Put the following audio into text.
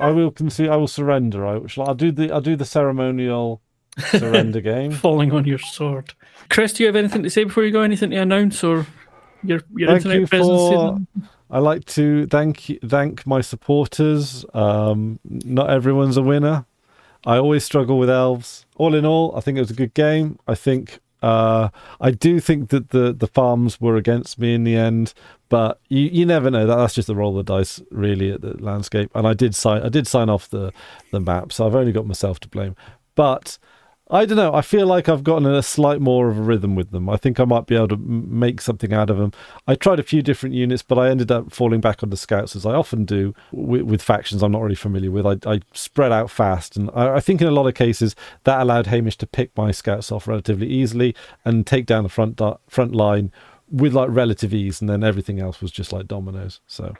I will concede. I will surrender. I shall. I'll do the. I'll do the ceremonial surrender game. Falling on your sword. Chris, do you have anything to say before you go? Anything to announce or your your Thank internet you presence? for. I like to thank thank my supporters. Um, not everyone's a winner. I always struggle with elves. All in all, I think it was a good game. I think uh, I do think that the the farms were against me in the end, but you, you never know. That that's just the roll of the dice, really, at the landscape. And I did sign I did sign off the the map, so I've only got myself to blame. But I don't know. I feel like I've gotten a slight more of a rhythm with them. I think I might be able to make something out of them. I tried a few different units, but I ended up falling back on the scouts as I often do with, with factions I'm not really familiar with. I, I spread out fast, and I, I think in a lot of cases that allowed Hamish to pick my scouts off relatively easily and take down the front di- front line with like relative ease, and then everything else was just like dominoes. So